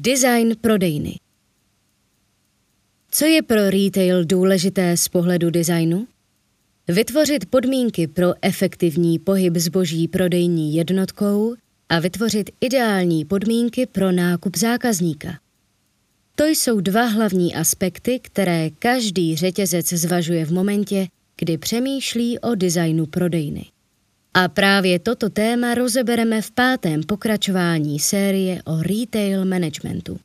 Design prodejny Co je pro retail důležité z pohledu designu? Vytvořit podmínky pro efektivní pohyb zboží prodejní jednotkou a vytvořit ideální podmínky pro nákup zákazníka. To jsou dva hlavní aspekty, které každý řetězec zvažuje v momentě, kdy přemýšlí o designu prodejny. A právě toto téma rozebereme v pátém pokračování série o retail managementu.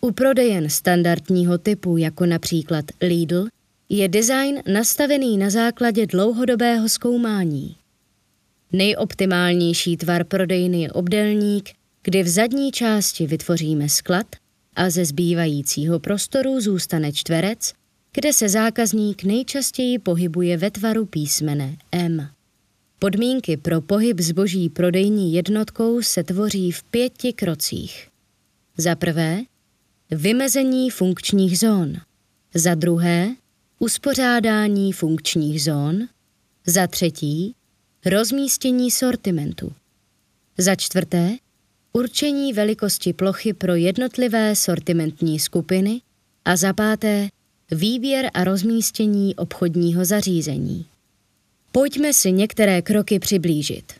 U prodejen standardního typu, jako například Lidl, je design nastavený na základě dlouhodobého zkoumání. Nejoptimálnější tvar prodejny je obdelník, kdy v zadní části vytvoříme sklad a ze zbývajícího prostoru zůstane čtverec, kde se zákazník nejčastěji pohybuje ve tvaru písmene M. Podmínky pro pohyb zboží prodejní jednotkou se tvoří v pěti krocích. Za prvé, vymezení funkčních zón. Za druhé, uspořádání funkčních zón. Za třetí, rozmístění sortimentu. Za čtvrté, určení velikosti plochy pro jednotlivé sortimentní skupiny. A za páté, výběr a rozmístění obchodního zařízení. Pojďme si některé kroky přiblížit.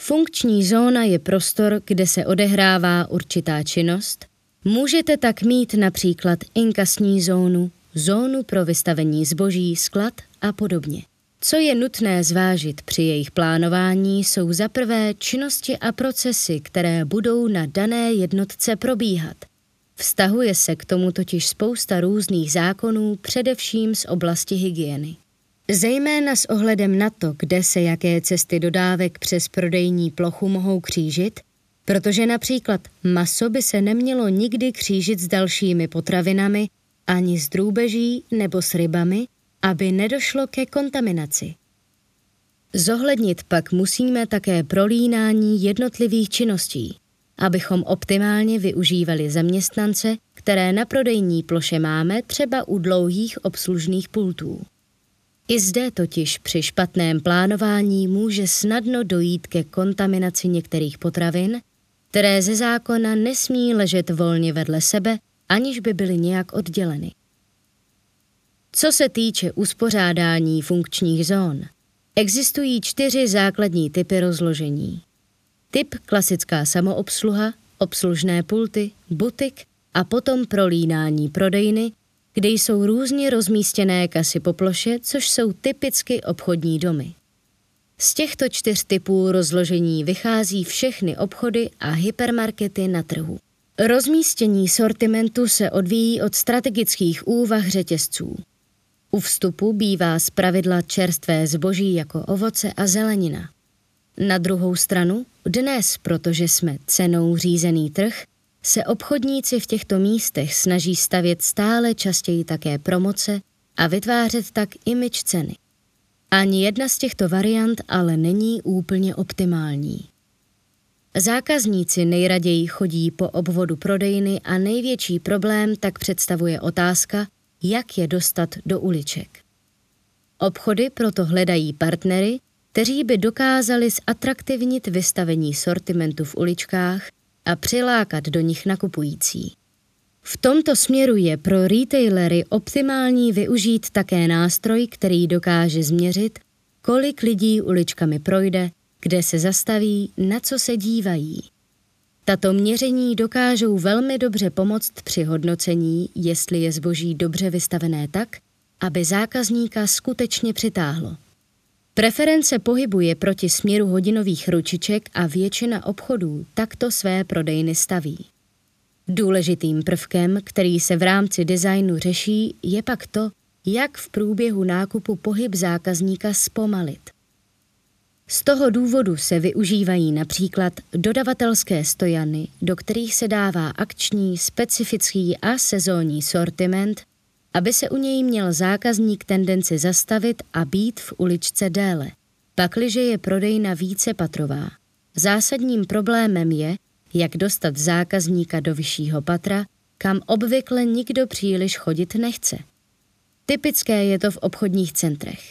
Funkční zóna je prostor, kde se odehrává určitá činnost. Můžete tak mít například inkasní zónu, zónu pro vystavení zboží, sklad a podobně. Co je nutné zvážit při jejich plánování, jsou za prvé činnosti a procesy, které budou na dané jednotce probíhat. Vztahuje se k tomu totiž spousta různých zákonů, především z oblasti hygieny. Zejména s ohledem na to, kde se jaké cesty dodávek přes prodejní plochu mohou křížit, protože například maso by se nemělo nikdy křížit s dalšími potravinami, ani s drůbeží nebo s rybami, aby nedošlo ke kontaminaci. Zohlednit pak musíme také prolínání jednotlivých činností, abychom optimálně využívali zaměstnance, které na prodejní ploše máme třeba u dlouhých obslužných pultů. I zde totiž při špatném plánování může snadno dojít ke kontaminaci některých potravin, které ze zákona nesmí ležet volně vedle sebe, aniž by byly nějak odděleny. Co se týče uspořádání funkčních zón, existují čtyři základní typy rozložení. Typ klasická samoobsluha, obslužné pulty, butik a potom prolínání prodejny, kde jsou různě rozmístěné kasy po ploše, což jsou typicky obchodní domy. Z těchto čtyř typů rozložení vychází všechny obchody a hypermarkety na trhu. Rozmístění sortimentu se odvíjí od strategických úvah řetězců. U vstupu bývá zpravidla čerstvé zboží jako ovoce a zelenina. Na druhou stranu, dnes, protože jsme cenou řízený trh, se obchodníci v těchto místech snaží stavět stále častěji také promoce a vytvářet tak image ceny. Ani jedna z těchto variant ale není úplně optimální. Zákazníci nejraději chodí po obvodu prodejny a největší problém tak představuje otázka, jak je dostat do uliček. Obchody proto hledají partnery, kteří by dokázali zatraktivnit vystavení sortimentu v uličkách a přilákat do nich nakupující. V tomto směru je pro retailery optimální využít také nástroj, který dokáže změřit, kolik lidí uličkami projde, kde se zastaví, na co se dívají. Tato měření dokážou velmi dobře pomoct při hodnocení, jestli je zboží dobře vystavené tak, aby zákazníka skutečně přitáhlo. Preference pohybuje proti směru hodinových ručiček a většina obchodů takto své prodejny staví. Důležitým prvkem, který se v rámci designu řeší, je pak to, jak v průběhu nákupu pohyb zákazníka zpomalit. Z toho důvodu se využívají například dodavatelské stojany, do kterých se dává akční, specifický a sezónní sortiment, aby se u něj měl zákazník tendenci zastavit a být v uličce déle. Pakliže je prodejna více patrová. Zásadním problémem je, jak dostat zákazníka do vyššího patra, kam obvykle nikdo příliš chodit nechce. Typické je to v obchodních centrech.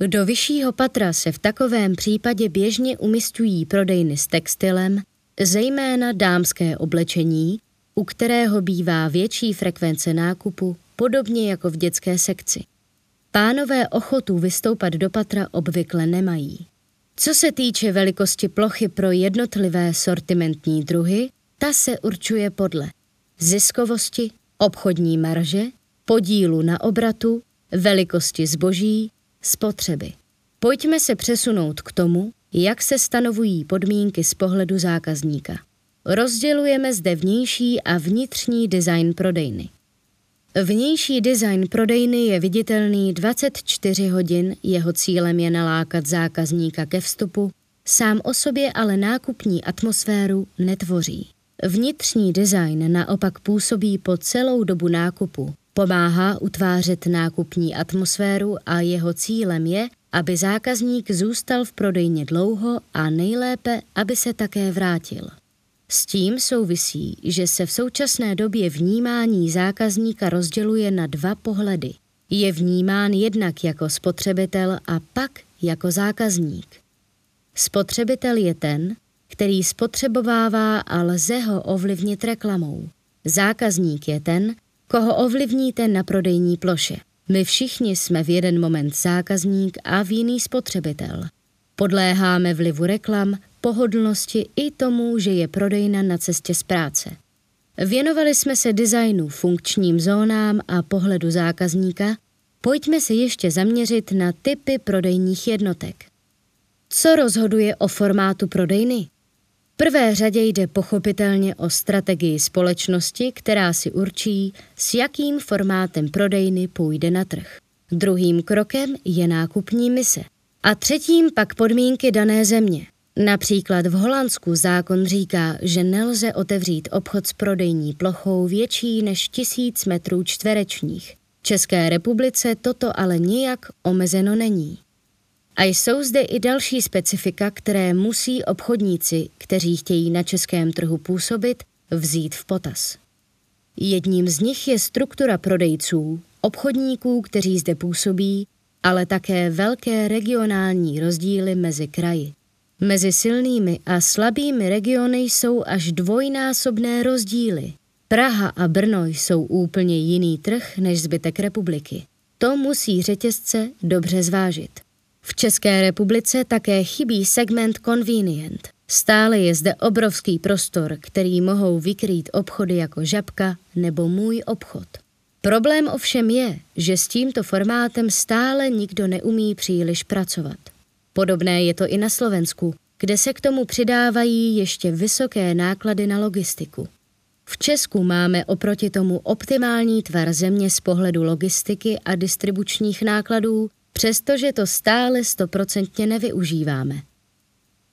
Do vyššího patra se v takovém případě běžně umistují prodejny s textilem, zejména dámské oblečení, u kterého bývá větší frekvence nákupu, podobně jako v dětské sekci. Pánové ochotu vystoupat do patra obvykle nemají. Co se týče velikosti plochy pro jednotlivé sortimentní druhy, ta se určuje podle ziskovosti, obchodní marže, podílu na obratu, velikosti zboží, spotřeby. Pojďme se přesunout k tomu, jak se stanovují podmínky z pohledu zákazníka. Rozdělujeme zde vnější a vnitřní design prodejny. Vnější design prodejny je viditelný 24 hodin, jeho cílem je nalákat zákazníka ke vstupu, sám o sobě ale nákupní atmosféru netvoří. Vnitřní design naopak působí po celou dobu nákupu, pomáhá utvářet nákupní atmosféru a jeho cílem je, aby zákazník zůstal v prodejně dlouho a nejlépe, aby se také vrátil. S tím souvisí, že se v současné době vnímání zákazníka rozděluje na dva pohledy. Je vnímán jednak jako spotřebitel a pak jako zákazník. Spotřebitel je ten, který spotřebovává a lze ho ovlivnit reklamou. Zákazník je ten, koho ovlivníte na prodejní ploše. My všichni jsme v jeden moment zákazník a v jiný spotřebitel. Podléháme vlivu reklam, pohodlnosti i tomu, že je prodejna na cestě z práce. Věnovali jsme se designu, funkčním zónám a pohledu zákazníka, pojďme se ještě zaměřit na typy prodejních jednotek. Co rozhoduje o formátu prodejny? V prvé řadě jde pochopitelně o strategii společnosti, která si určí, s jakým formátem prodejny půjde na trh. Druhým krokem je nákupní mise. A třetím pak podmínky dané země. Například v Holandsku zákon říká, že nelze otevřít obchod s prodejní plochou větší než tisíc metrů čtverečních. V České republice toto ale nijak omezeno není. A jsou zde i další specifika, které musí obchodníci, kteří chtějí na českém trhu působit, vzít v potaz. Jedním z nich je struktura prodejců, obchodníků, kteří zde působí, ale také velké regionální rozdíly mezi kraji. Mezi silnými a slabými regiony jsou až dvojnásobné rozdíly. Praha a Brno jsou úplně jiný trh než zbytek republiky. To musí řetězce dobře zvážit. V České republice také chybí segment convenient. Stále je zde obrovský prostor, který mohou vykrýt obchody jako Žabka nebo Můj obchod. Problém ovšem je, že s tímto formátem stále nikdo neumí příliš pracovat. Podobné je to i na Slovensku, kde se k tomu přidávají ještě vysoké náklady na logistiku. V Česku máme oproti tomu optimální tvar země z pohledu logistiky a distribučních nákladů, přestože to stále stoprocentně nevyužíváme.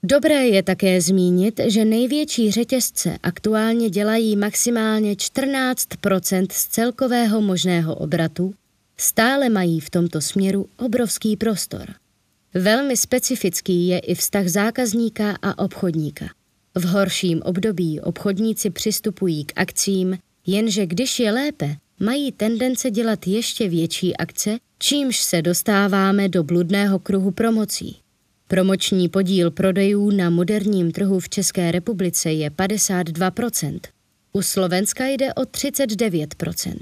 Dobré je také zmínit, že největší řetězce aktuálně dělají maximálně 14% z celkového možného obratu, stále mají v tomto směru obrovský prostor. Velmi specifický je i vztah zákazníka a obchodníka. V horším období obchodníci přistupují k akcím, jenže když je lépe, mají tendence dělat ještě větší akce, čímž se dostáváme do bludného kruhu promocí. Promoční podíl prodejů na moderním trhu v České republice je 52%. U Slovenska jde o 39%.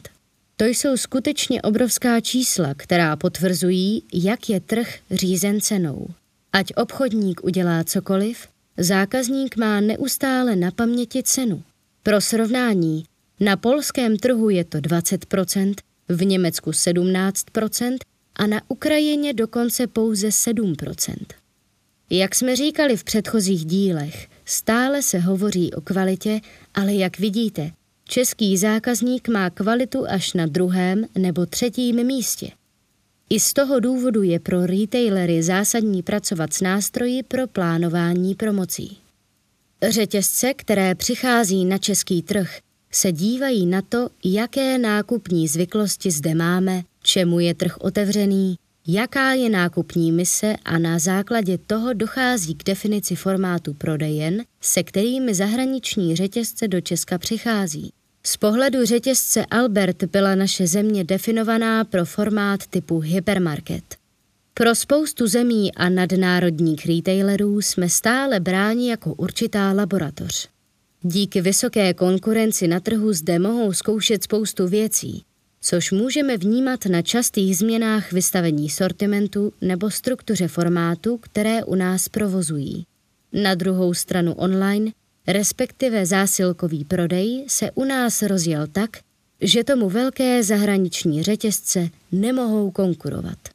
To jsou skutečně obrovská čísla, která potvrzují, jak je trh řízen cenou. Ať obchodník udělá cokoliv, zákazník má neustále na paměti cenu. Pro srovnání, na polském trhu je to 20%, v Německu 17% a na Ukrajině dokonce pouze 7%. Jak jsme říkali v předchozích dílech, stále se hovoří o kvalitě, ale jak vidíte, český zákazník má kvalitu až na druhém nebo třetím místě. I z toho důvodu je pro retailery zásadní pracovat s nástroji pro plánování promocí. Řetězce, které přichází na český trh, se dívají na to, jaké nákupní zvyklosti zde máme, čemu je trh otevřený, jaká je nákupní mise a na základě toho dochází k definici formátu prodejen, se kterými zahraniční řetězce do Česka přichází. Z pohledu řetězce Albert byla naše země definovaná pro formát typu hypermarket. Pro spoustu zemí a nadnárodních retailerů jsme stále bráni jako určitá laboratoř. Díky vysoké konkurenci na trhu zde mohou zkoušet spoustu věcí, což můžeme vnímat na častých změnách vystavení sortimentu nebo struktuře formátu, které u nás provozují. Na druhou stranu online, respektive zásilkový prodej, se u nás rozjel tak, že tomu velké zahraniční řetězce nemohou konkurovat.